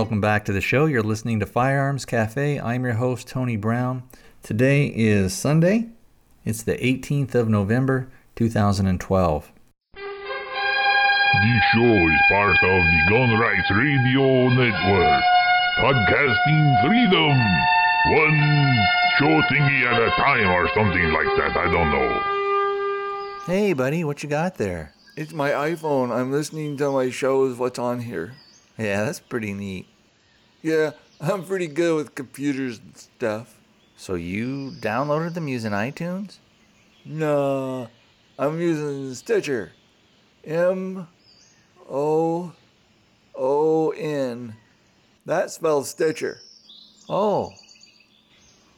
welcome back to the show. You're listening to Firearms Cafe. I'm your host, Tony Brown. Today is Sunday. It's the 18th of November, 2012. This show is part of the Gun Rights Radio Network. Podcasting freedom. One show thingy at a time or something like that. I don't know. Hey, buddy, what you got there? It's my iPhone. I'm listening to my shows. What's on here? Yeah, that's pretty neat. Yeah, I'm pretty good with computers and stuff. So you downloaded them using iTunes? No, I'm using Stitcher. M O O N. That spells Stitcher. Oh.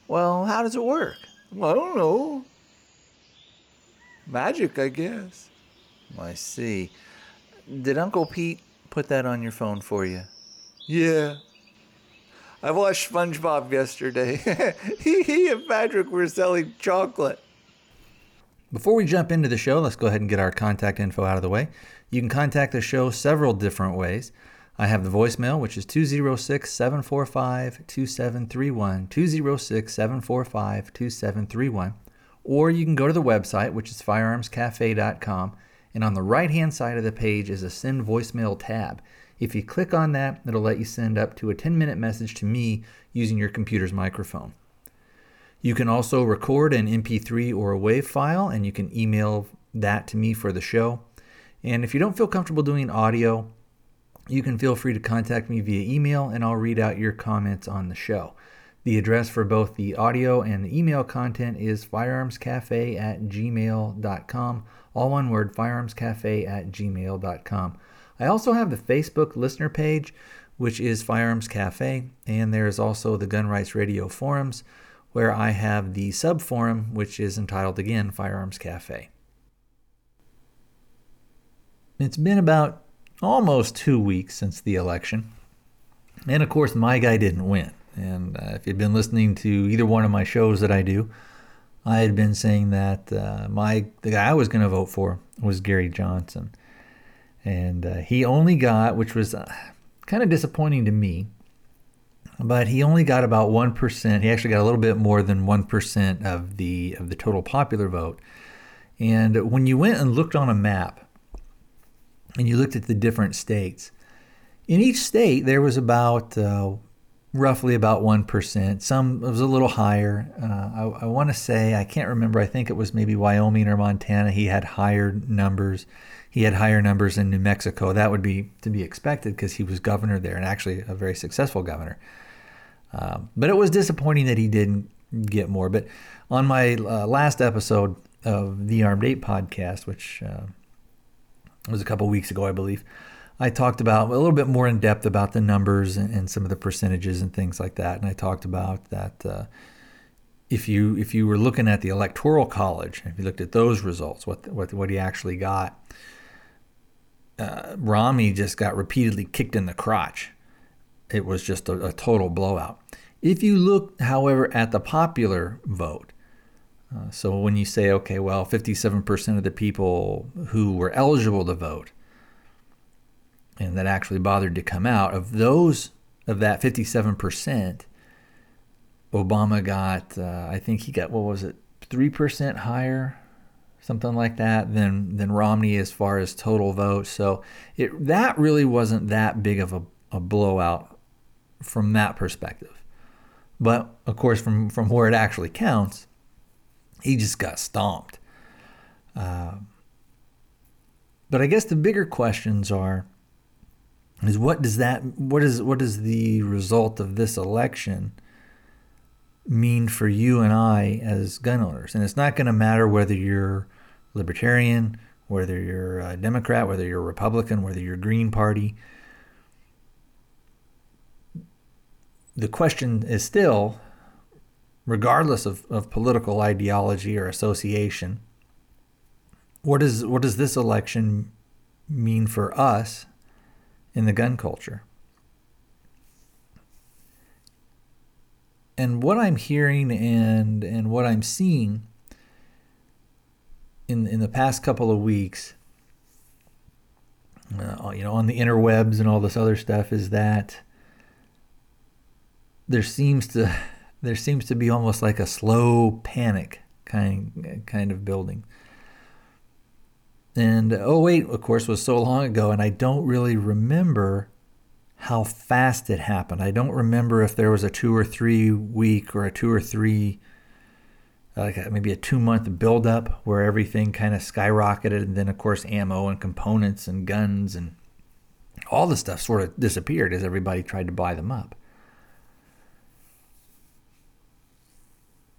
Well, how does it work? Well, I don't know. Magic, I guess. I see. Did Uncle Pete put that on your phone for you? Yeah. I watched SpongeBob yesterday. he, he and Patrick were selling chocolate. Before we jump into the show, let's go ahead and get our contact info out of the way. You can contact the show several different ways. I have the voicemail, which is 206 745 2731. 206 745 2731. Or you can go to the website, which is firearmscafe.com, and on the right hand side of the page is a send voicemail tab. If you click on that, it'll let you send up to a 10 minute message to me using your computer's microphone. You can also record an MP3 or a WAV file, and you can email that to me for the show. And if you don't feel comfortable doing audio, you can feel free to contact me via email, and I'll read out your comments on the show. The address for both the audio and the email content is firearmscafe at gmail.com. All one word, firearmscafe at gmail.com. I also have the Facebook listener page, which is Firearms Cafe, and there is also the Gun Rights Radio forums, where I have the sub forum, which is entitled again Firearms Cafe. It's been about almost two weeks since the election, and of course, my guy didn't win. And uh, if you've been listening to either one of my shows that I do, I had been saying that uh, my the guy I was going to vote for was Gary Johnson, and uh, he only got, which was uh, kind of disappointing to me, but he only got about one percent. He actually got a little bit more than one percent of the of the total popular vote. And when you went and looked on a map, and you looked at the different states, in each state there was about uh, roughly about 1%. Some it was a little higher. Uh, I, I want to say, I can't remember, I think it was maybe Wyoming or Montana. He had higher numbers. He had higher numbers in New Mexico. That would be to be expected because he was governor there and actually a very successful governor. Um, but it was disappointing that he didn't get more. But on my uh, last episode of the Armed Ape podcast, which uh, was a couple weeks ago, I believe, I talked about a little bit more in depth about the numbers and, and some of the percentages and things like that. And I talked about that uh, if you if you were looking at the electoral college, if you looked at those results, what what what he actually got, uh, Romney just got repeatedly kicked in the crotch. It was just a, a total blowout. If you look, however, at the popular vote, uh, so when you say, okay, well, 57% of the people who were eligible to vote and that actually bothered to come out, of those, of that 57%, Obama got, uh, I think he got, what was it, 3% higher, something like that, than, than Romney as far as total votes. So it, that really wasn't that big of a, a blowout from that perspective. But of course, from, from where it actually counts, he just got stomped. Uh, but I guess the bigger questions are is what does that what is what does the result of this election mean for you and I as gun owners? And it's not going to matter whether you're libertarian, whether you're a Democrat, whether you're Republican, whether you're Green Party. The question is still, regardless of, of political ideology or association, what is what does this election mean for us in the gun culture. And what I'm hearing and, and what I'm seeing in, in the past couple of weeks, uh, you know, on the interwebs and all this other stuff, is that there seems to there seems to be almost like a slow panic kind kind of building. And oh wait, of course, was so long ago, and I don't really remember how fast it happened. I don't remember if there was a two or three week or a two or three, like maybe a two month buildup where everything kind of skyrocketed, and then of course ammo and components and guns and all the stuff sort of disappeared as everybody tried to buy them up.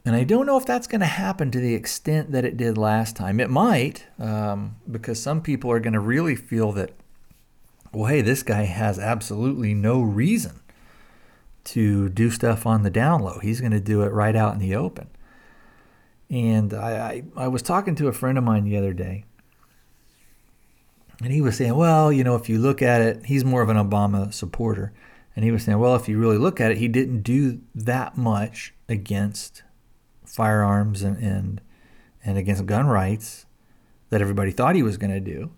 And I don't know if that's going to happen to the extent that it did last time. It might, um, because some people are going to really feel that, well, hey, this guy has absolutely no reason to do stuff on the down low. He's going to do it right out in the open. And I, I, I was talking to a friend of mine the other day, and he was saying, well, you know, if you look at it, he's more of an Obama supporter. And he was saying, well, if you really look at it, he didn't do that much against firearms and, and, and against gun rights that everybody thought he was going to do.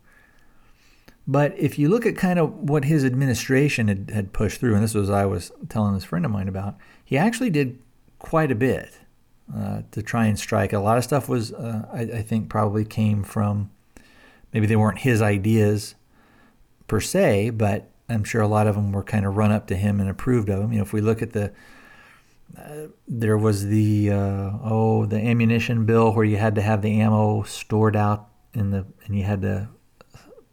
But if you look at kind of what his administration had, had pushed through, and this was I was telling this friend of mine about, he actually did quite a bit uh, to try and strike. A lot of stuff was, uh, I, I, think, probably came from maybe they weren't his ideas per se, but I'm sure a lot of them were kind of run up to him and approved of him. You know, if we look at the there was the uh, oh the ammunition bill where you had to have the ammo stored out in the and you had to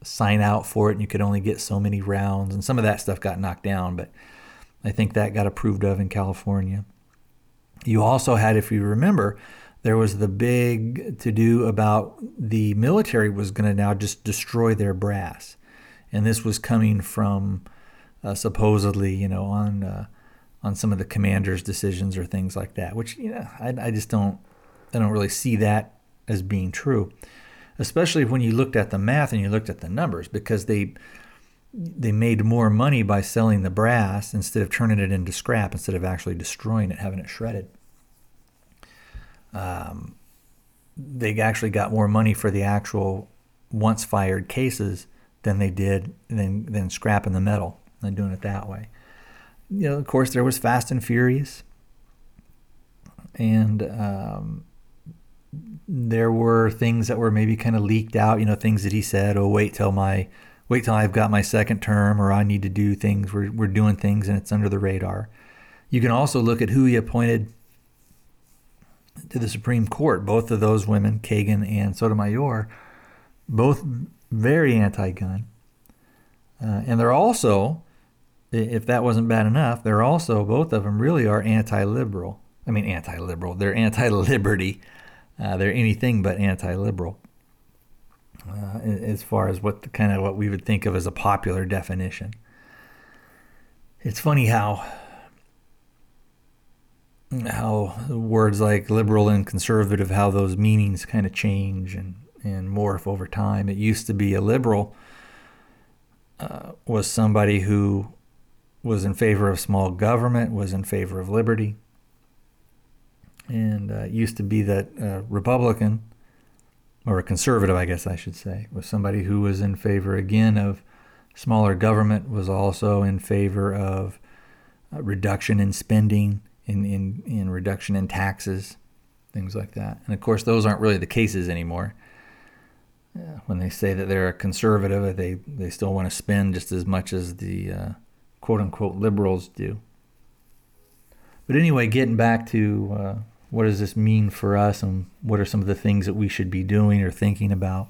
sign out for it and you could only get so many rounds and some of that stuff got knocked down but I think that got approved of in California. You also had if you remember there was the big to do about the military was going to now just destroy their brass and this was coming from uh, supposedly you know on uh, on some of the commanders' decisions or things like that, which you know I, I just don't I don't really see that as being true, especially when you looked at the math and you looked at the numbers because they they made more money by selling the brass instead of turning it into scrap instead of actually destroying it, having it shredded. Um, they actually got more money for the actual once fired cases than they did than than scrapping the metal and doing it that way you know, of course, there was Fast and Furious, and um, there were things that were maybe kind of leaked out. You know, things that he said, "Oh, wait till my, wait till I've got my second term, or I need to do things. We're we're doing things, and it's under the radar." You can also look at who he appointed to the Supreme Court. Both of those women, Kagan and Sotomayor, both very anti-gun, uh, and they're also if that wasn't bad enough, they're also, both of them really are anti liberal. I mean, anti liberal. They're anti liberty. Uh, they're anything but anti liberal. Uh, as far as what kind of what we would think of as a popular definition. It's funny how how words like liberal and conservative, how those meanings kind of change and, and morph over time. It used to be a liberal uh, was somebody who was in favor of small government, was in favor of liberty, and uh, used to be that uh, Republican, or a conservative, I guess I should say, was somebody who was in favor again of smaller government, was also in favor of uh, reduction in spending, in, in, in reduction in taxes, things like that. And of course, those aren't really the cases anymore. Yeah, when they say that they're a conservative, they, they still want to spend just as much as the uh, quote unquote liberals do. But anyway, getting back to uh, what does this mean for us and what are some of the things that we should be doing or thinking about.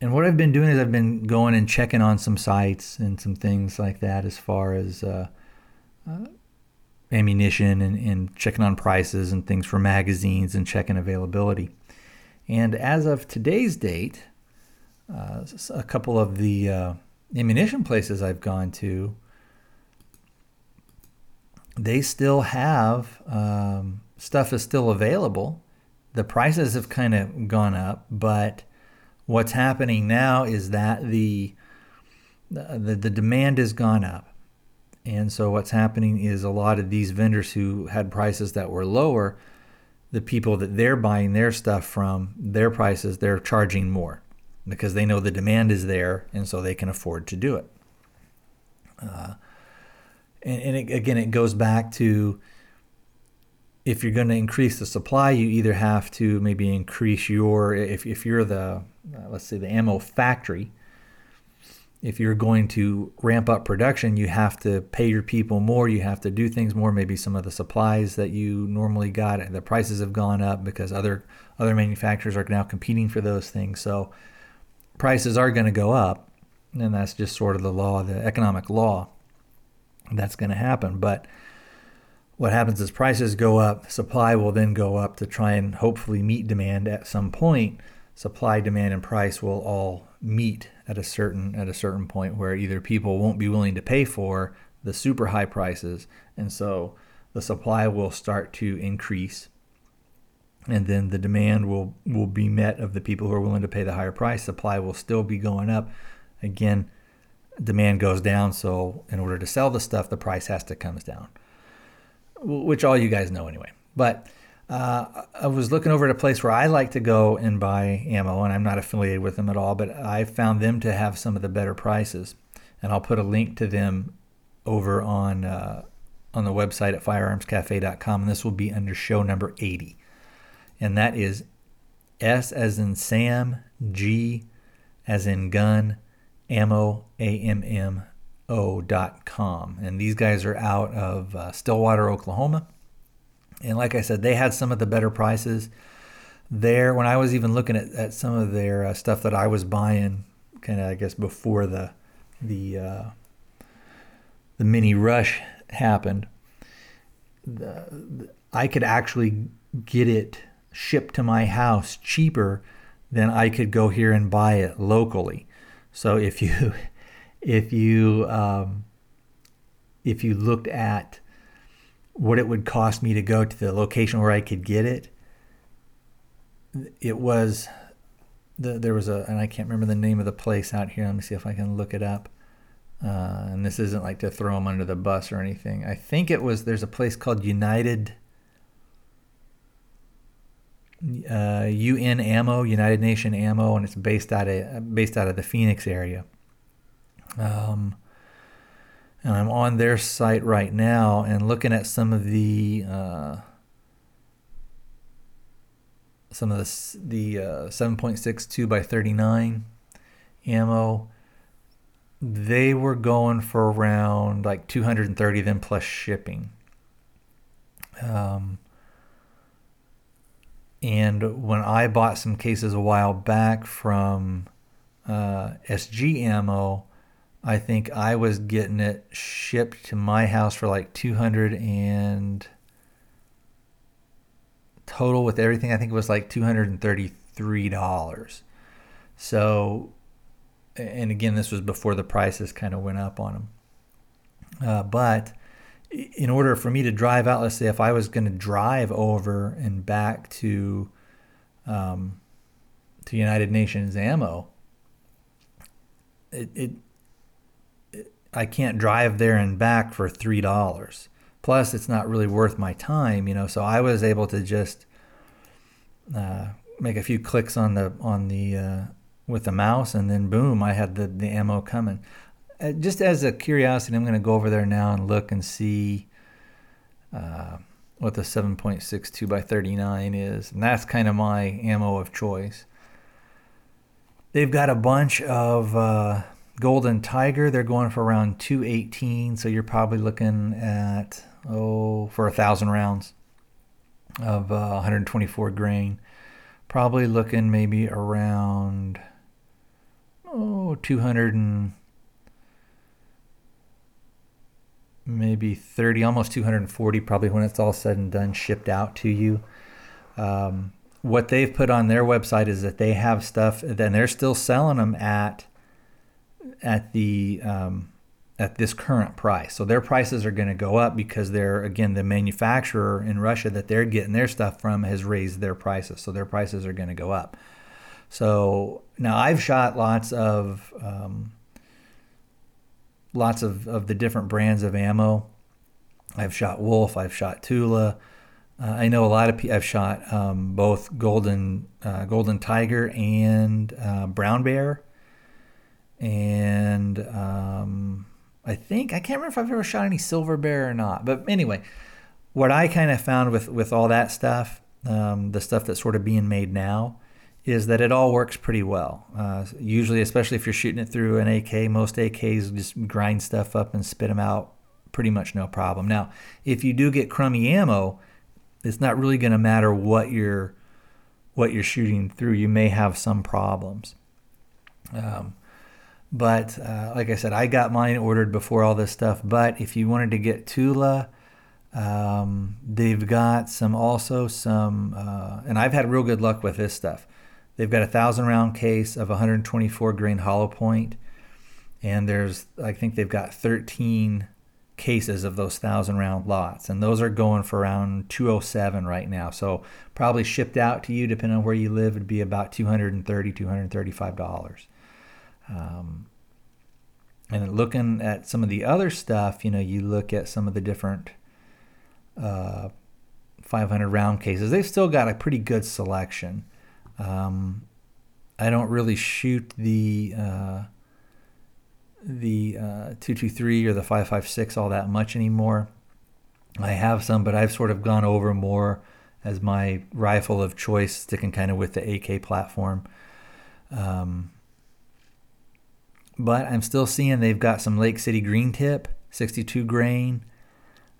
And what I've been doing is I've been going and checking on some sites and some things like that as far as uh, uh, ammunition and, and checking on prices and things for magazines and checking availability. And as of today's date, uh, a couple of the uh, ammunition places I've gone to, they still have um, stuff is still available. The prices have kind of gone up, but what's happening now is that the the, the demand has gone up. And so what's happening is a lot of these vendors who had prices that were lower, the people that they're buying their stuff from, their prices, they're charging more because they know the demand is there and so they can afford to do it. Uh, and, and it, again, it goes back to if you're going to increase the supply, you either have to maybe increase your if if you're the uh, let's say the ammo factory. If you're going to ramp up production, you have to pay your people more. You have to do things more. Maybe some of the supplies that you normally got, the prices have gone up because other other manufacturers are now competing for those things. So prices are going to go up, and that's just sort of the law, the economic law. That's going to happen, but what happens is prices go up, supply will then go up to try and hopefully meet demand at some point. Supply, demand, and price will all meet at a certain at a certain point where either people won't be willing to pay for the super high prices, and so the supply will start to increase, and then the demand will will be met of the people who are willing to pay the higher price. Supply will still be going up. Again, demand goes down, so in order to sell the stuff, the price has to comes down which all you guys know anyway. But uh, I was looking over at a place where I like to go and buy ammo, and I'm not affiliated with them at all, but I found them to have some of the better prices, and I'll put a link to them over on uh, on the website at firearmscafe.com, and this will be under show number 80, and that is S as in Sam, G as in gun, ammo, A M M o.com. And these guys are out of uh, Stillwater, Oklahoma. And like I said, they had some of the better prices there. When I was even looking at, at some of their uh, stuff that I was buying, kind of, I guess, before the the uh, the mini rush happened, the, the, I could actually get it shipped to my house cheaper than I could go here and buy it locally. So if you if you um, if you looked at what it would cost me to go to the location where I could get it, it was the, there was a and I can't remember the name of the place out here. Let me see if I can look it up. Uh, and this isn't like to throw them under the bus or anything. I think it was there's a place called United uh, UN Ammo, United Nation Ammo, and it's based out of based out of the Phoenix area. Um, and I'm on their site right now and looking at some of the uh, some of the the uh, 7.62 by 39 ammo. They were going for around like 230 then plus shipping. Um, and when I bought some cases a while back from uh, SG Ammo, I think I was getting it shipped to my house for like 200 and total with everything I think it was like $233. So and again this was before the prices kind of went up on them. Uh, but in order for me to drive out, let's say if I was going to drive over and back to um, to United Nations ammo, it, it I can't drive there and back for three dollars. Plus, it's not really worth my time, you know. So I was able to just uh, make a few clicks on the on the uh, with the mouse, and then boom, I had the the ammo coming. Uh, just as a curiosity, I'm going to go over there now and look and see uh, what the 7.62 by 39 is, and that's kind of my ammo of choice. They've got a bunch of uh, Golden Tiger, they're going for around 218, so you're probably looking at oh for a thousand rounds of uh, 124 grain. Probably looking maybe around oh 200 and maybe 30, almost 240, probably when it's all said and done, shipped out to you. Um, what they've put on their website is that they have stuff, and they're still selling them at at the um, at this current price. So their prices are going to go up because they're again the manufacturer in Russia that they're getting their stuff from has raised their prices. So their prices are going to go up. So now I've shot lots of um, lots of, of the different brands of ammo. I've shot Wolf. I've shot Tula. Uh, I know a lot of people. I've shot um, both Golden uh, Golden Tiger and uh, Brown Bear and um, I think I can't remember if I've ever shot any silver bear or not. But anyway, what I kind of found with with all that stuff, um, the stuff that's sort of being made now, is that it all works pretty well. Uh, usually, especially if you're shooting it through an AK, most AKs just grind stuff up and spit them out pretty much no problem. Now, if you do get crummy ammo, it's not really going to matter what you're what you're shooting through. You may have some problems. Um, but uh, like I said, I got mine ordered before all this stuff. But if you wanted to get Tula, um, they've got some also some, uh, and I've had real good luck with this stuff. They've got a thousand round case of 124 grain hollow point, and there's I think they've got 13 cases of those thousand round lots, and those are going for around 207 right now. So probably shipped out to you, depending on where you live, would be about 230 235 dollars. Um, and looking at some of the other stuff, you know, you look at some of the different uh, 500 round cases. They've still got a pretty good selection. Um, I don't really shoot the uh, the uh, 223 or the 556 all that much anymore. I have some, but I've sort of gone over more as my rifle of choice, sticking kind of with the AK platform. Um, but I'm still seeing they've got some Lake City green tip, 62 grain.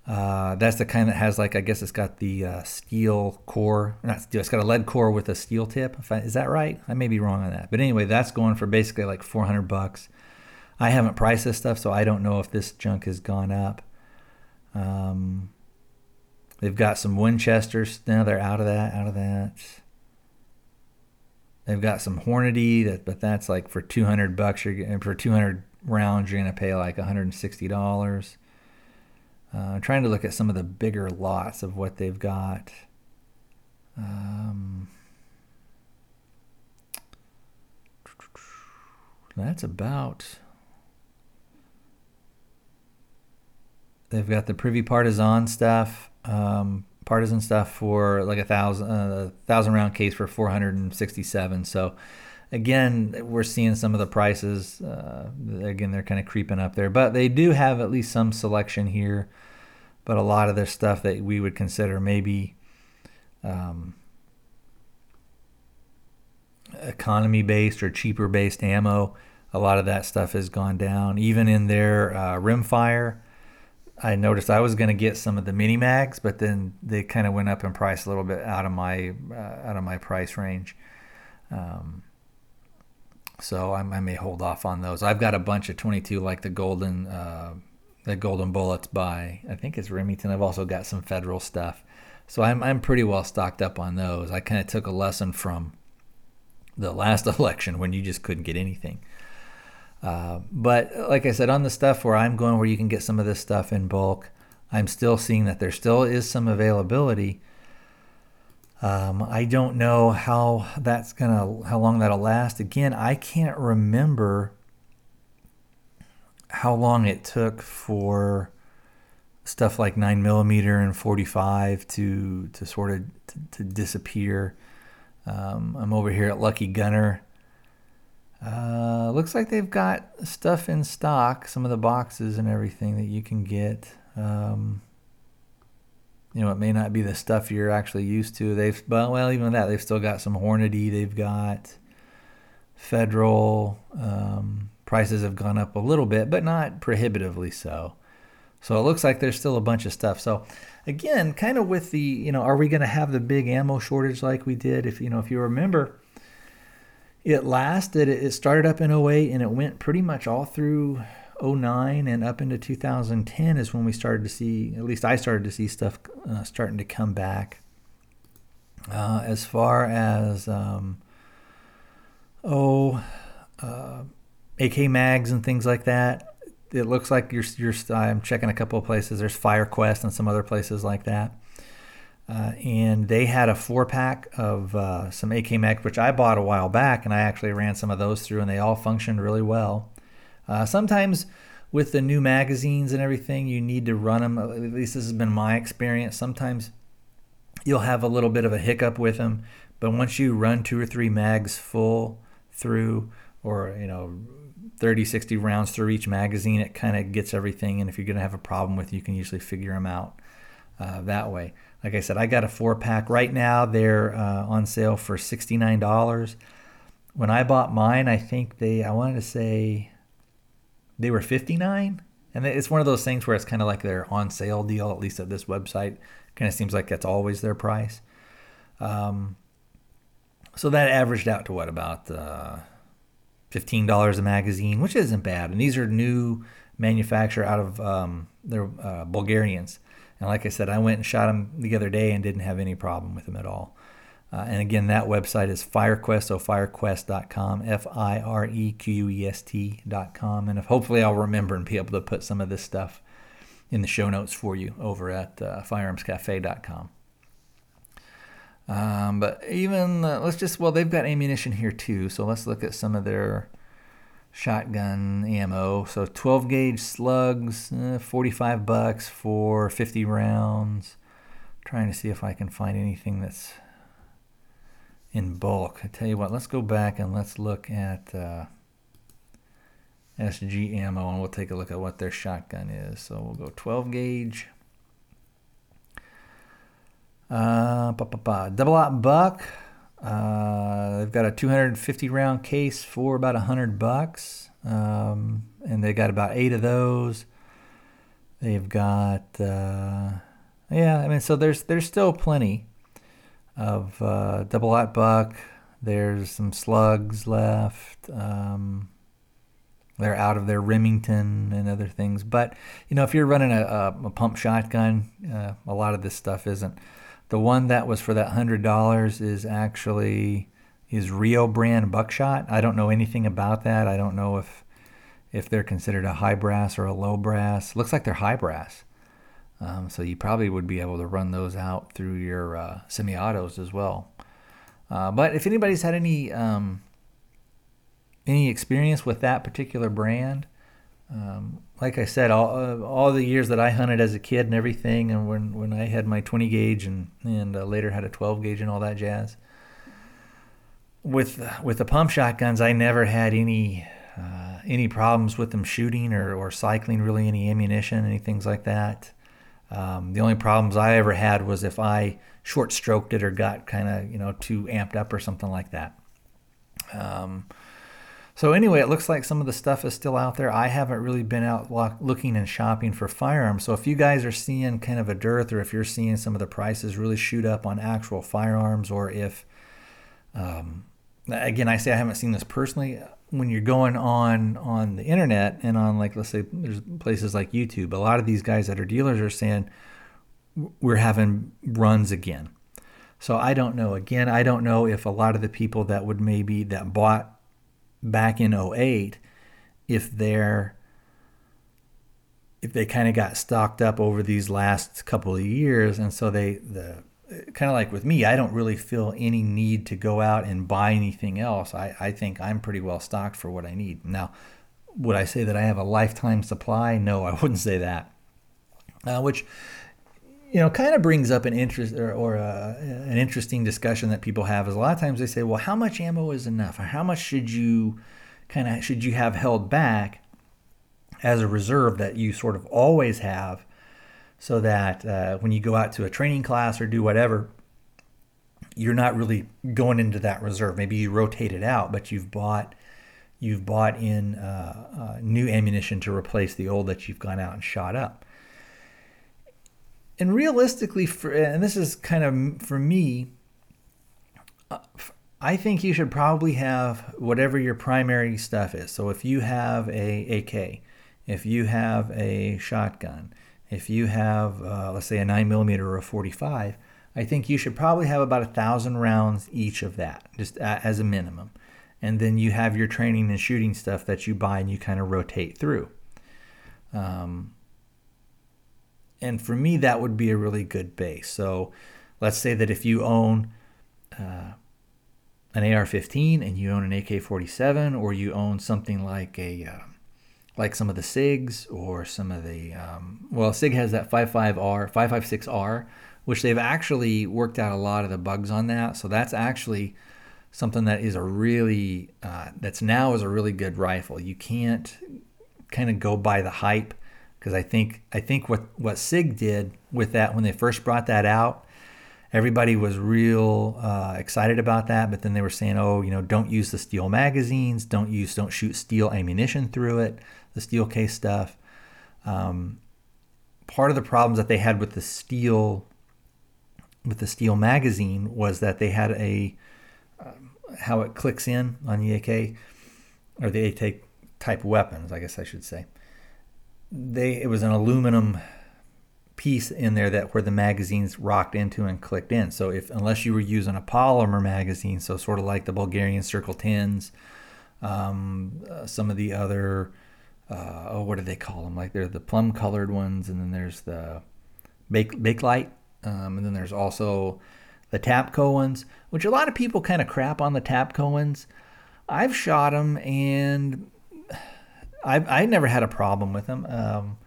Uh, that's the kind that has like I guess it's got the uh, steel core, not steel. It's got a lead core with a steel tip. I, is that right? I may be wrong on that, but anyway, that's going for basically like 400 bucks. I haven't priced this stuff, so I don't know if this junk has gone up. Um, they've got some Winchesters now. They're out of that. Out of that. They've got some Hornady, that, but that's like for 200 bucks. You're for 200 rounds, you're gonna pay like 160 dollars. Uh, trying to look at some of the bigger lots of what they've got. Um, that's about. They've got the Prvi Partizan stuff. Um, partizan stuff for like a thousand uh, thousand round case for 467 so again we're seeing some of the prices uh, again they're kind of creeping up there but they do have at least some selection here but a lot of their stuff that we would consider maybe um, economy based or cheaper based ammo a lot of that stuff has gone down even in their uh, rimfire I noticed I was going to get some of the mini mags, but then they kind of went up in price a little bit out of my uh, out of my price range. Um, so I, I, may hold off on those. I've got a bunch of 22 like the golden uh, the golden bullets by I think it's Remington. I've also got some federal stuff, so I'm I'm pretty well stocked up on those. I kind of took a lesson from the last election when you just couldn't get anything. Uh, but like I said, on the stuff where I'm going, where you can get some of this stuff in bulk, I'm still seeing that there still is some availability. Um, I don't know how that's gonna, how long that'll last. Again, I can't remember how long it took for stuff like nine millimeter and 45 to to sort of to, to disappear. Um, I'm over here at Lucky Gunner uh, looks like they've got stuff in stock, some of the boxes and everything that you can get. Um, you know, it may not be the stuff you're actually used to. They've, but well, even that, they've still got some Hornady. They've got Federal. Um, prices have gone up a little bit, but not prohibitively so. So it looks like there's still a bunch of stuff. So again, kind of with the, you know, are we going to have the big ammo shortage like we did? If you know, if you remember it lasted, it started up in 08 and it went pretty much all through 09 and up into 2010 is when we started to see, at least I started to see stuff uh, starting to come back. Uh, as far as, um, oh, uh, AK mags and things like that, it looks like you're, you're, I'm checking a couple of places. There's FireQuest and some other places like that. Uh, and they had a four pack of uh, some AK Mags, which I bought a while back, and I actually ran some of those through, and they all functioned really well. Uh, sometimes with the new magazines and everything, you need to run them. At least this has been my experience. Sometimes you'll have a little bit of a hiccup with them, but once you run two or three mags full through, or you know, 30, 60 rounds through each magazine. It kind of gets everything. And if you're going to have a problem with, you can usually figure them out uh, that way. Like I said, I got a four pack right now. They're uh, on sale for $69. When I bought mine, I think they, I wanted to say they were 59 and it's one of those things where it's kind of like their on sale deal, at least at this website. Kind of seems like that's always their price. Um, so that averaged out to what about uh, fifteen dollars a magazine, which isn't bad. And these are new manufacturer out of um, they're uh, Bulgarians. And like I said, I went and shot them the other day and didn't have any problem with them at all. Uh, and again, that website is FireQuest, so firequest.com, F I R E Q U E S T.com. And if, hopefully I'll remember and be able to put some of this stuff in the show notes for you over at uh, firearmscafe.com. Um, but even, uh, let's just, well, they've got ammunition here too. So let's look at some of their shotgun ammo. So 12 gauge slugs, uh, 45 bucks for 50 rounds. trying to see if I can find anything that's in bulk. I tell you what, let's go back and let's look at uh, SG ammo and we'll take a look at what their shotgun is. So we'll go 12 gauge. Uh, double aught buck. Uh, they've got a 250 round case for about 100 bucks. Um, and they got about eight of those. They've got, uh, yeah, I mean, so there's there's still plenty of uh, double aught buck. There's some slugs left. Um, they're out of their Remington and other things. But you know, if you're running a, a, a pump shotgun, uh, a lot of this stuff isn't. The one that was for that hundred dollars is actually is Rio brand buckshot. I don't know anything about that. I don't know if if they're considered a high brass or a low brass. Looks like they're high brass. Um, so you probably would be able to run those out through your uh, semi-autos as well. Uh, but if anybody's had any um, any experience with that particular brand, um, like I said, all, uh, all the years that I hunted as a kid and everything, and when, when I had my 20 gauge and and uh, later had a 12 gauge and all that jazz. With with the pump shotguns, I never had any uh, any problems with them shooting or, or cycling really any ammunition, any things like that. Um, the only problems I ever had was if I short stroked it or got kind of you know too amped up or something like that. Um, so anyway, it looks like some of the stuff is still out there. I haven't really been out looking and shopping for firearms. So if you guys are seeing kind of a dearth, or if you're seeing some of the prices really shoot up on actual firearms, or if, um, again, I say I haven't seen this personally. When you're going on on the internet and on like let's say there's places like YouTube, a lot of these guys that are dealers are saying we're having runs again. So I don't know. Again, I don't know if a lot of the people that would maybe that bought back in 08 if they're if they kind of got stocked up over these last couple of years and so they the kind of like with me i don't really feel any need to go out and buy anything else. I, I think i'm pretty well stocked for what i need. Now would i say that i have a lifetime supply? No i wouldn't say that. Uh, which you know kind of brings up an interest or, or a, an interesting discussion that people have is a lot of times they say well how much ammo is enough? Or how much should you kind of should you have held back as a reserve that you sort of always have so that uh, when you go out to a training class or do whatever you're not really going into that reserve maybe you rotate it out but you've bought you've bought in uh, uh, new ammunition to replace the old that you've gone out and shot up and realistically, for and this is kind of for me, uh, I think you should probably have whatever your primary stuff is. So if you have a AK, if you have a shotgun, if you have uh, let's say a nine millimeter or a 45, I think you should probably have about a thousand rounds each of that, just as a minimum. And then you have your training and shooting stuff that you buy and you kind of rotate through. Um, and for me, that would be a really good base. So let's say that if you own uh, an AR-15 and you own an AK-47, or you own something like a uh, like some of the SIGs or some of the um, well, SIG has that 55R, 556R, which they've actually worked out a lot of the bugs on that. So that's actually something that is a really uh, that's now is a really good rifle. You can't kind of go by the hype because I think I think what what Sig did with that when they first brought that out, everybody was real uh, excited about that. But then they were saying, oh, you know, don't use the steel magazines, don't use don't shoot steel ammunition through it, the steel case stuff. Um, part of the problems that they had with the steel with the steel magazine was that they had a um, how it clicks in on the AK or the AK type weapons, I guess I should say. They it was an aluminum piece in there that where the magazines rocked into and clicked in. So if unless you were using a polymer magazine, so sort of like the Bulgarian Circle 10s, um, uh, some of the other uh, oh what do they call them? Like they're the plum colored ones, and then there's the bake Bakelite, um, and then there's also the Tapco ones, which a lot of people kind of crap on the Tapco ones. I've shot them and I've I never had a problem with them. Um,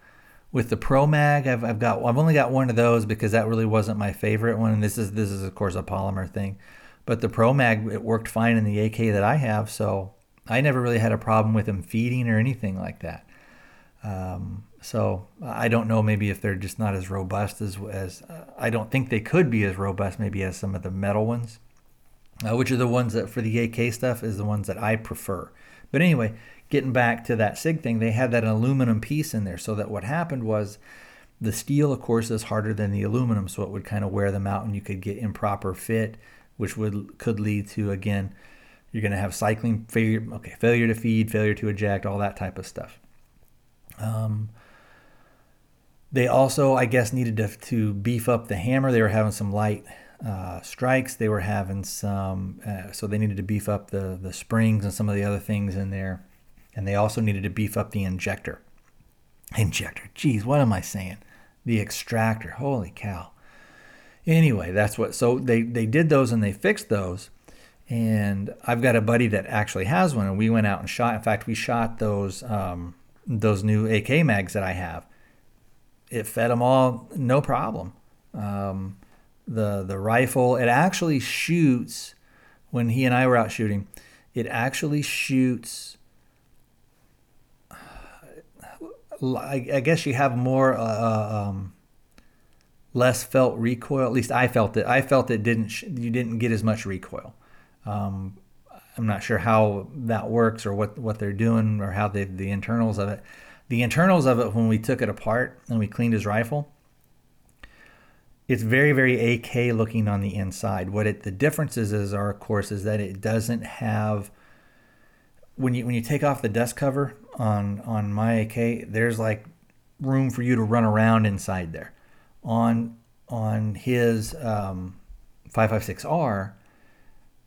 with the Pro Mag, I've, I've got I've only got one of those because that really wasn't my favorite one. And this is this is of course a polymer thing, but the Pro Mag it worked fine in the AK that I have, so I never really had a problem with them feeding or anything like that. Um, so I don't know maybe if they're just not as robust as as uh, I don't think they could be as robust maybe as some of the metal ones, uh, which are the ones that for the AK stuff is the ones that I prefer. But anyway, getting back to that SIG thing, they had that aluminum piece in there so that what happened was the steel, of course, is harder than the aluminum, so it would kind of wear them out, and you could get improper fit, which would could lead to again, you're going to have cycling failure, okay, failure to feed, failure to eject, all that type of stuff. Um, they also, I guess, needed to, to beef up the hammer. They were having some light uh, strikes. They were having some, uh, so they needed to beef up the the springs and some of the other things in there and they also needed to beef up the injector. Injector, geez, what am I saying? The extractor, holy cow. Anyway, that's what, so they, they did those and they fixed those. And I've got a buddy that actually has one, and we went out and shot. In fact, we shot those um, those new AK mags that I have. It fed them all, no problem. Um, the the rifle, it actually shoots. When he and I were out shooting, it actually shoots I, guess you have more uh, uh, um, less felt recoil. At least I felt it. I felt it didn't. Sh- you didn't get as much recoil. Um, I'm not sure how that works or what what they're doing or how they the internals of it. The internals of it when we took it apart and we cleaned his rifle. It's very very AK looking on the inside. What it the differences is are of course is that it doesn't have when you when you take off the dust cover on on my AK, there's like room for you to run around inside there. On on his um, 556R,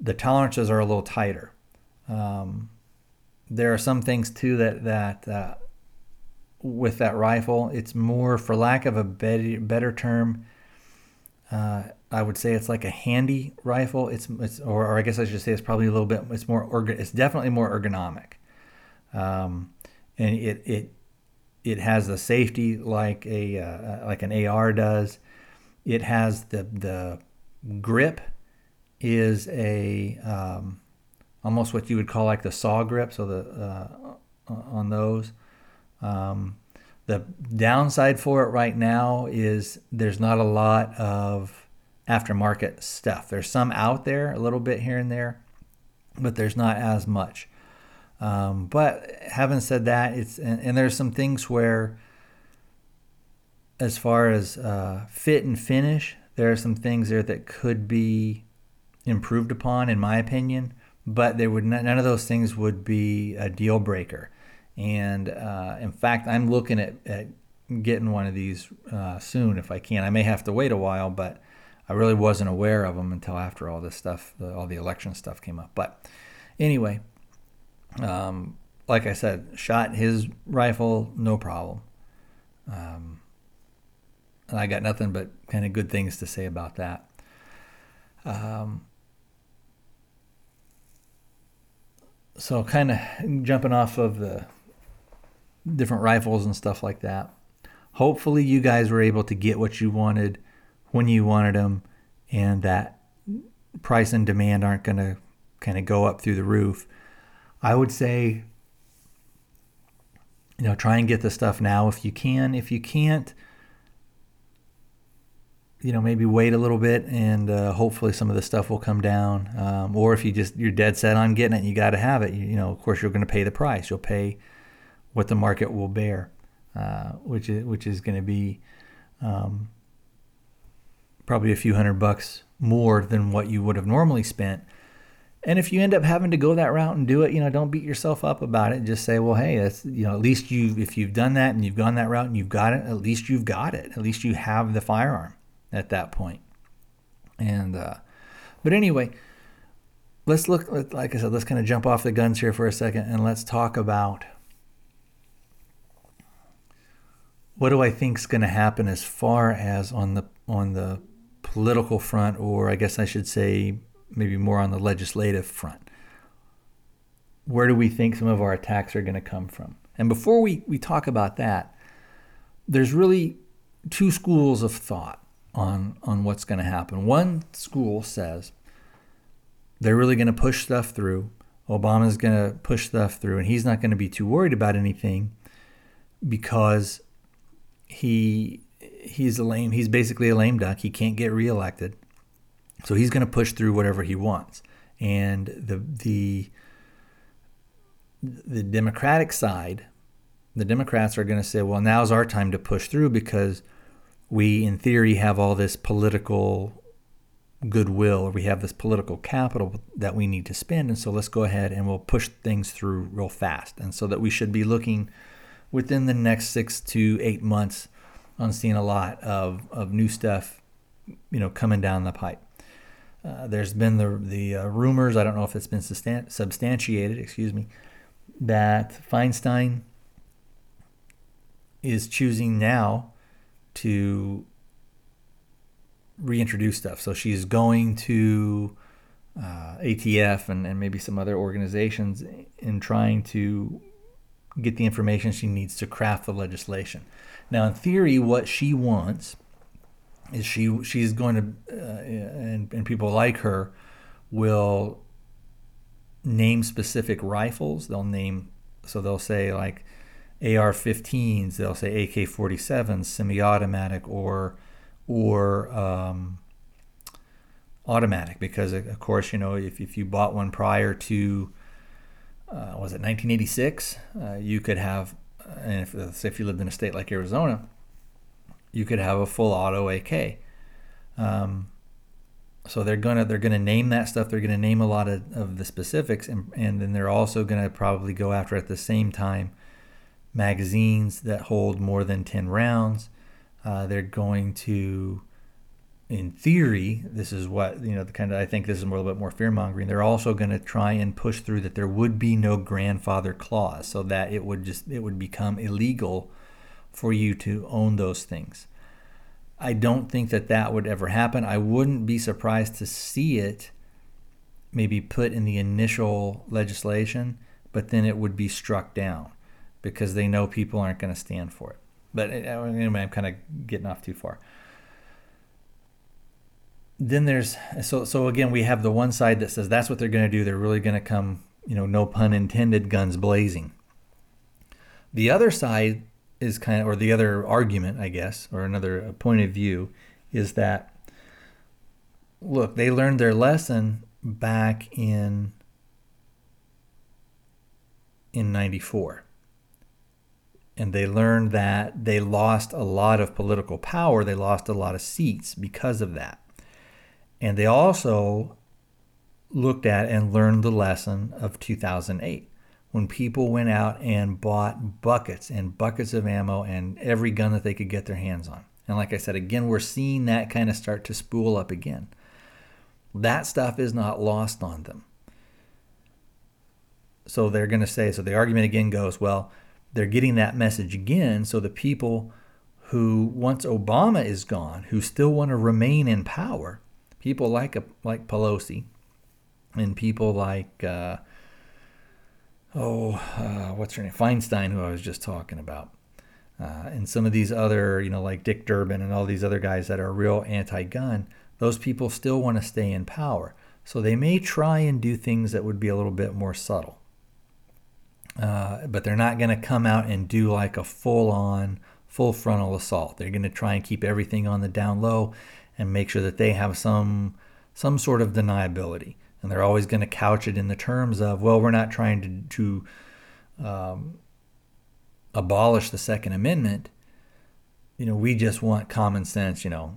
the tolerances are a little tighter. Um, there are some things too that that uh, with that rifle, it's more, for lack of a better term, uh, I would say it's like a handy rifle. It's, it's or, or, I guess I should say it's probably a little bit. It's more It's definitely more ergonomic, um, and it it it has the safety like a uh, like an AR does. It has the the grip is a um, almost what you would call like the saw grip. So the uh, on those. Um, the downside for it right now is there's not a lot of aftermarket stuff. There's some out there, a little bit here and there, but there's not as much. Um, but having said that, it's and, and, there's some things where, as far as uh, fit and finish, there are some things there that could be improved upon, in my opinion. But there would none of those things would be a deal breaker. And uh, in fact, I'm looking at, at getting one of these uh, soon if I can. I may have to wait a while, but I really wasn't aware of them until after all this stuff, all the election stuff came up. But anyway, um, like I said, shot his rifle, no problem. Um, I got nothing but kind of good things to say about that. Um, so, kind of jumping off of the different rifles and stuff like that. Hopefully, you guys were able to get what you wanted when you wanted them, and that price and demand aren't going to kind of go up through the roof. I would say, you know, try and get the stuff now if you can. If you can't, you know, maybe wait a little bit and uh, hopefully some of the stuff will come down. Um, or if you just you're dead set on getting it, you got to have it. You, you, know, of course, you're going to pay the price. You'll pay what the market will bear, uh, which is which is going to be um, probably a few hundred bucks more than what you would have normally spent. And if you end up having to go that route and do it, you know, don't beat yourself up about it. Just say, well, hey, that's you know, at least you if you've done that and you've gone that route and you've got it, at least you've got it. At least you have the firearm at that point. And uh, but anyway, let's look like I said, let's kind of jump off the guns here for a second and let's talk about what do I think is going to happen as far as on the on the political front, or I guess I should say maybe more on the legislative front. Where do we think some of our attacks are going to come from? And before we, we talk about that, there's really two schools of thought on, on what's going to happen. One school says they're really going to push stuff through. Obama's going to push stuff through, and he's not going to be too worried about anything because he he's a lame. He's basically a lame duck. He can't get reelected, so he's going to push through whatever he wants. And the the the Democratic side, the Democrats are going to say, well, now's our time to push through because we, in theory, have all this political goodwill or we have this political capital that we need to spend. And so let's go ahead and we'll push things through real fast. And so that we should be looking within the next six to eight months on seeing a lot of, of new stuff, you know, coming down the pipe. Uh, there's been the the uh, rumors. I don't know if it's been substantiated. Excuse me, that Feinstein is choosing now to reintroduce stuff. So she's going to uh, ATF and, and maybe some other organizations in trying to get the information she needs to craft the legislation. Now, in theory, what she wants is she she's going to uh, and and people like her will name specific rifles. They'll name so they'll say like AR-15s. They'll say AK-47s, semi-automatic or or um, automatic because of course you know if, if you bought one prior to uh, was it 1986 uh, you could have and if, say if you lived in a state like Arizona, you could have a full auto AK. Um, so they're gonna they're gonna name that stuff. They're gonna name a lot of, of the specifics, and and then they're also gonna probably go after at the same time magazines that hold more than ten rounds. Uh, they're going to in theory, this is what you know. The kind of I think this is a little bit more fear mongering. They're also going to try and push through that there would be no grandfather clause, so that it would just it would become illegal for you to own those things. I don't think that that would ever happen. I wouldn't be surprised to see it maybe put in the initial legislation, but then it would be struck down because they know people aren't going to stand for it. But eh, anyway, I'm kind of getting off too far. Then there's so so again we have the one side that says that's what they're going to do. They're really going to come you know no pun intended guns blazing. The other side is kind of or the other argument i guess or another uh, point of view is that look they learned their lesson back in in 94 and they learned that they lost a lot of political power they lost a lot of seats because of that and they also looked at and learned the lesson of 2008 when people went out and bought buckets and buckets of ammo and every gun that they could get their hands on. And like I said, again, we're seeing that kind of start to spool up again. That stuff is not lost on them. So they're going to say, so the argument again goes, well, they're getting that message again. So the people who, once Obama is gone, who still want to remain in power, people like a, like Pelosi and people like uh, oh uh, what's her name Feinstein who I was just talking about uh, and some of these other you know like Dick Durbin and all these other guys that are real anti-gun those people still want to stay in power So they may try and do things that would be a little bit more subtle. Uh, but they're not going to come out and do like a full on, full frontal assault. They're going to try and keep everything on the down low and make sure that they have some some sort of deniability. And they're always going to couch it in the terms of, well, we're not trying to, to um, abolish the Second Amendment. You know, we just want common sense, you know,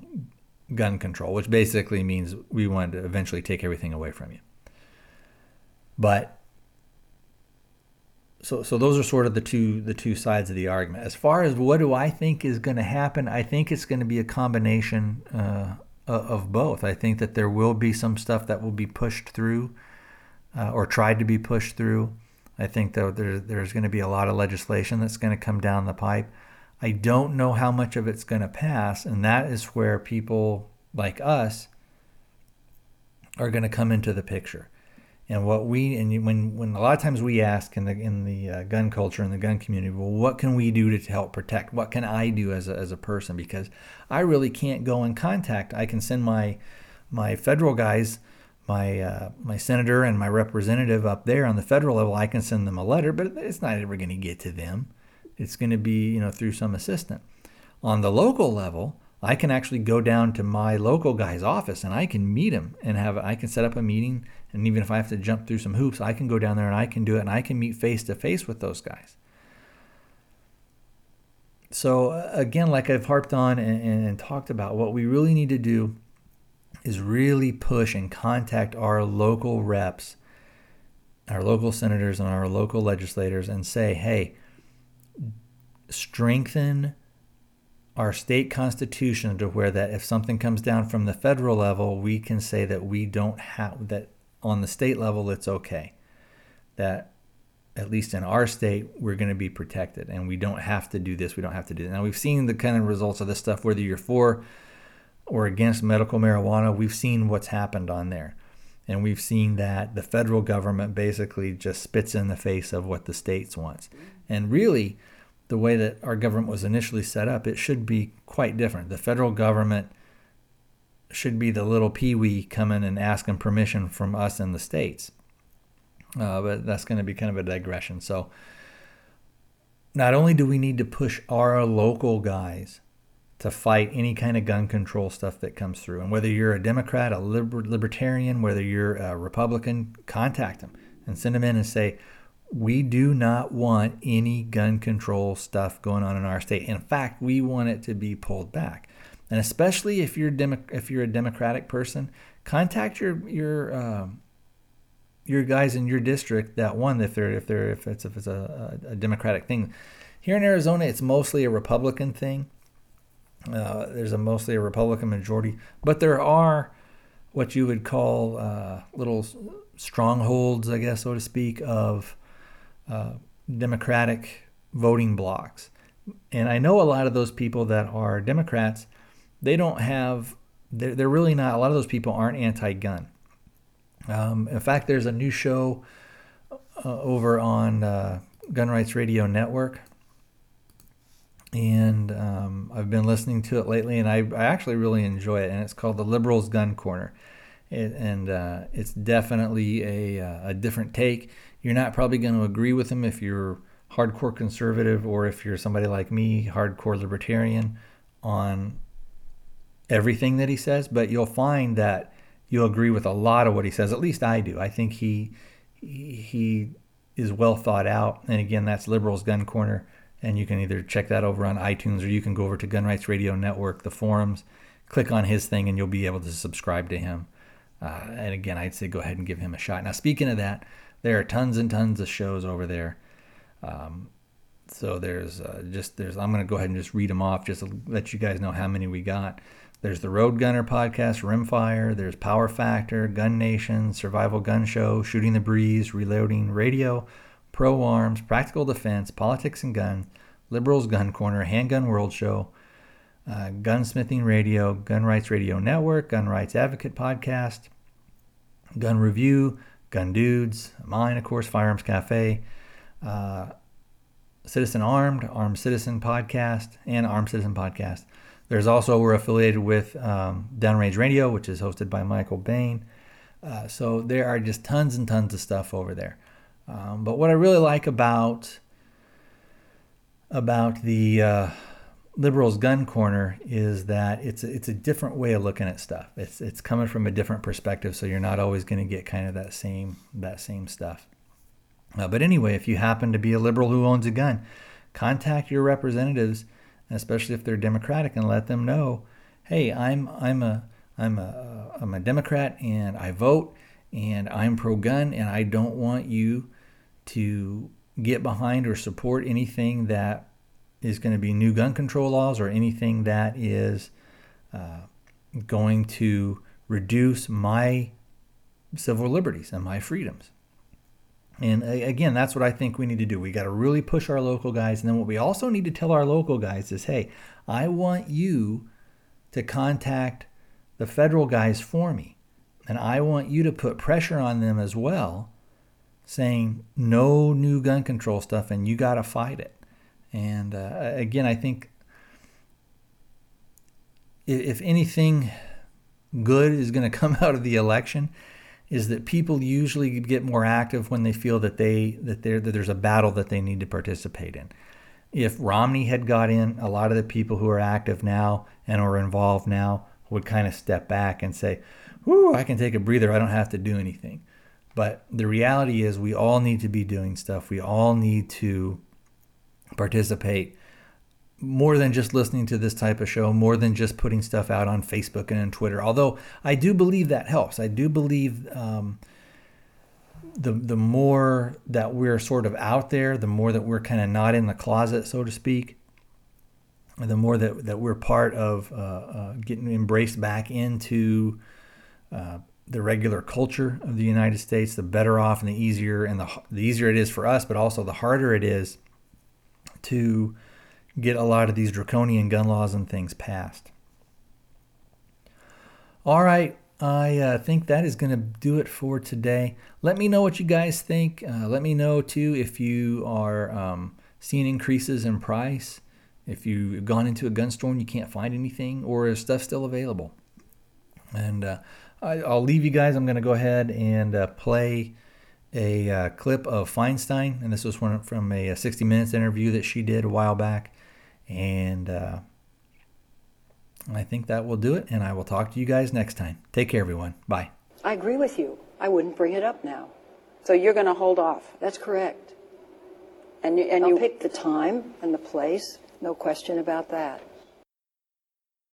gun control, which basically means we want to eventually take everything away from you. But so so those are sort of the two the two sides of the argument. As far as what do I think is going to happen, I think it's going to be a combination uh, of both. I think that there will be some stuff that will be pushed through uh, or tried to be pushed through. I think that there, there's going to be a lot of legislation that's going to come down the pipe. I don't know how much of it's going to pass, and that is where people like us are going to come into the picture and what we and when when a lot of times we ask in the in the uh, gun culture in the gun community well what can we do to help protect? What can i do as a, as a person? Because i really can't go in contact. I can send my my federal guys my uh, my senator and my representative up there on the federal level. I can send them a letter but it's not ever going to get to them. It's going to be you know through some assistant. On the local level I can actually go down to my local guy's office and I can meet him and have I can set up a meeting and even if I have to jump through some hoops, I can go down there and I can do it and I can meet face to face with those guys. So uh, again, like I've harped on and, and, talked about, what we really need to do is really push and contact our local reps, our local senators and our local legislators and say, hey, strengthen our state constitution to where that if something comes down from the federal level, we can say that we don't have that on the state level it's okay. That at least in our state we're going to be protected and we don't have to do this, we don't have to do that. Now we've seen the kind of results of this stuff whether you're for or against medical marijuana, we've seen what's happened on there. And we've seen that the federal government basically just spits in the face of what the states wants. And really, the way that our government was initially set up, it should be quite different. The federal government should be the little peewee coming and asking permission from us in the states. Uh, but that's going to be kind of a digression. So, not only do we need to push our local guys to fight any kind of gun control stuff that comes through, and whether you're a Democrat, a liber- libertarian, whether you're a Republican, contact them and send them in and say, we do not want any gun control stuff going on in our state. In fact, we want it to be pulled back. And especially if you're Demo- if you're a Democratic person, contact your your uh, your guys in your district that one if they're if they're if it's if it's a, a Democratic thing. Here in Arizona, it's mostly a Republican thing. Uh, there's a mostly a Republican majority, but there are what you would call uh, little strongholds, I guess, so to speak, of uh, Democratic voting blocks. And I know a lot of those people that are Democrats, they don't have, they're, they're really not, a lot of those people aren't anti gun. Um, in fact, there's a new show uh, over on uh, Gun Rights Radio Network. And um, I've been listening to it lately, and I, I, actually really enjoy it. And it's called The Liberals Gun Corner. It, and uh, it's definitely a, uh, a different take. You're not probably going to agree with him if you're hardcore conservative or if you're somebody like me, hardcore libertarian, on everything that he says, but you'll find that you'll agree with a lot of what he says. At least I do. I think he he is well thought out. And again, that's Liberals Gun Corner, and you can either check that over on iTunes or you can go over to Gun Rights Radio Network, the forums, click on his thing, and you'll be able to subscribe to him. Uh, and again, I'd say go ahead and give him a shot. Now, speaking of that, there are tons and tons of shows over there. Um, so there's uh, just there's I'm gonna go ahead and just read them off just to let you guys know how many we got. There's the Road Gunner podcast, Rimfire. There's Power Factor, Gun Nation, Survival Gun Show, Shooting the Breeze, Reloading Radio, Pro Arms, Practical Defense, Politics and Guns, Liberals Gun Corner, Handgun World Show, uh, Gunsmithing Radio, Gun Rights Radio Network, Gun Rights Advocate Podcast, Gun Review, Gun Dudes, mine, of course, Firearms Cafe, uh, Citizen Armed, Armed Citizen Podcast, and Armed Citizen Podcast. There's also, we're affiliated with um, Downrange Radio, which is hosted by Michael Bane. Uh, so there are just tons and tons of stuff over there. Um, but what I really like about about the uh, liberals' gun corner is that it's a, it's a different way of looking at stuff. It's it's coming from a different perspective, so you're not always going to get kind of that same that same stuff. Uh, but anyway, if you happen to be a liberal who owns a gun, contact your representatives, especially if they're Democratic, and let them know, hey, I'm I'm a I'm a I'm a Democrat and I vote and I'm pro-gun and I don't want you to get behind or support anything that is going to be new gun control laws or anything that is uh, going to reduce my civil liberties and my freedoms. And again, that's what I think we need to do. We got to really push our local guys. And then what we also need to tell our local guys is hey, I want you to contact the federal guys for me. And I want you to put pressure on them as well, saying no new gun control stuff and you got to fight it. And uh, again, I think if anything good is going to come out of the election, is that people usually get more active when they feel that they that, that there's a battle that they need to participate in. If Romney had got in, a lot of the people who are active now and are involved now would kind of step back and say, "Whoo, I can take a breather. I don't have to do anything." But the reality is, we all need to be doing stuff. We all need to participate more than just listening to this type of show, more than just putting stuff out on Facebook and on Twitter. Although I do believe that helps. I do believe um, the the more that we're sort of out there, the more that we're kind of not in the closet, so to speak, the more that, that we're part of uh, uh, getting embraced back into uh, the regular culture of the United States, the better off and the easier and the, the easier it is for us, but also the harder it is to get a lot of these draconian gun laws and things passed. All right, I uh, think that is going to do it for today. Let me know what you guys think. Uh, let me know too if you are um, seeing increases in price, if you've gone into a gun store and you can't find anything, or is stuff still available. And uh, I, will leave you guys. I'm going to go ahead and uh, play a uh, clip of Feinstein, and this was one from a, a 60 Minutes interview that she did a while back. And uh, I think that will do it, and I will talk to you guys next time. Take care, everyone. Bye. I agree with you. I wouldn't bring it up now. So you're going to hold off? That's correct. And you, and I'll you pick the time and the place, no question about that.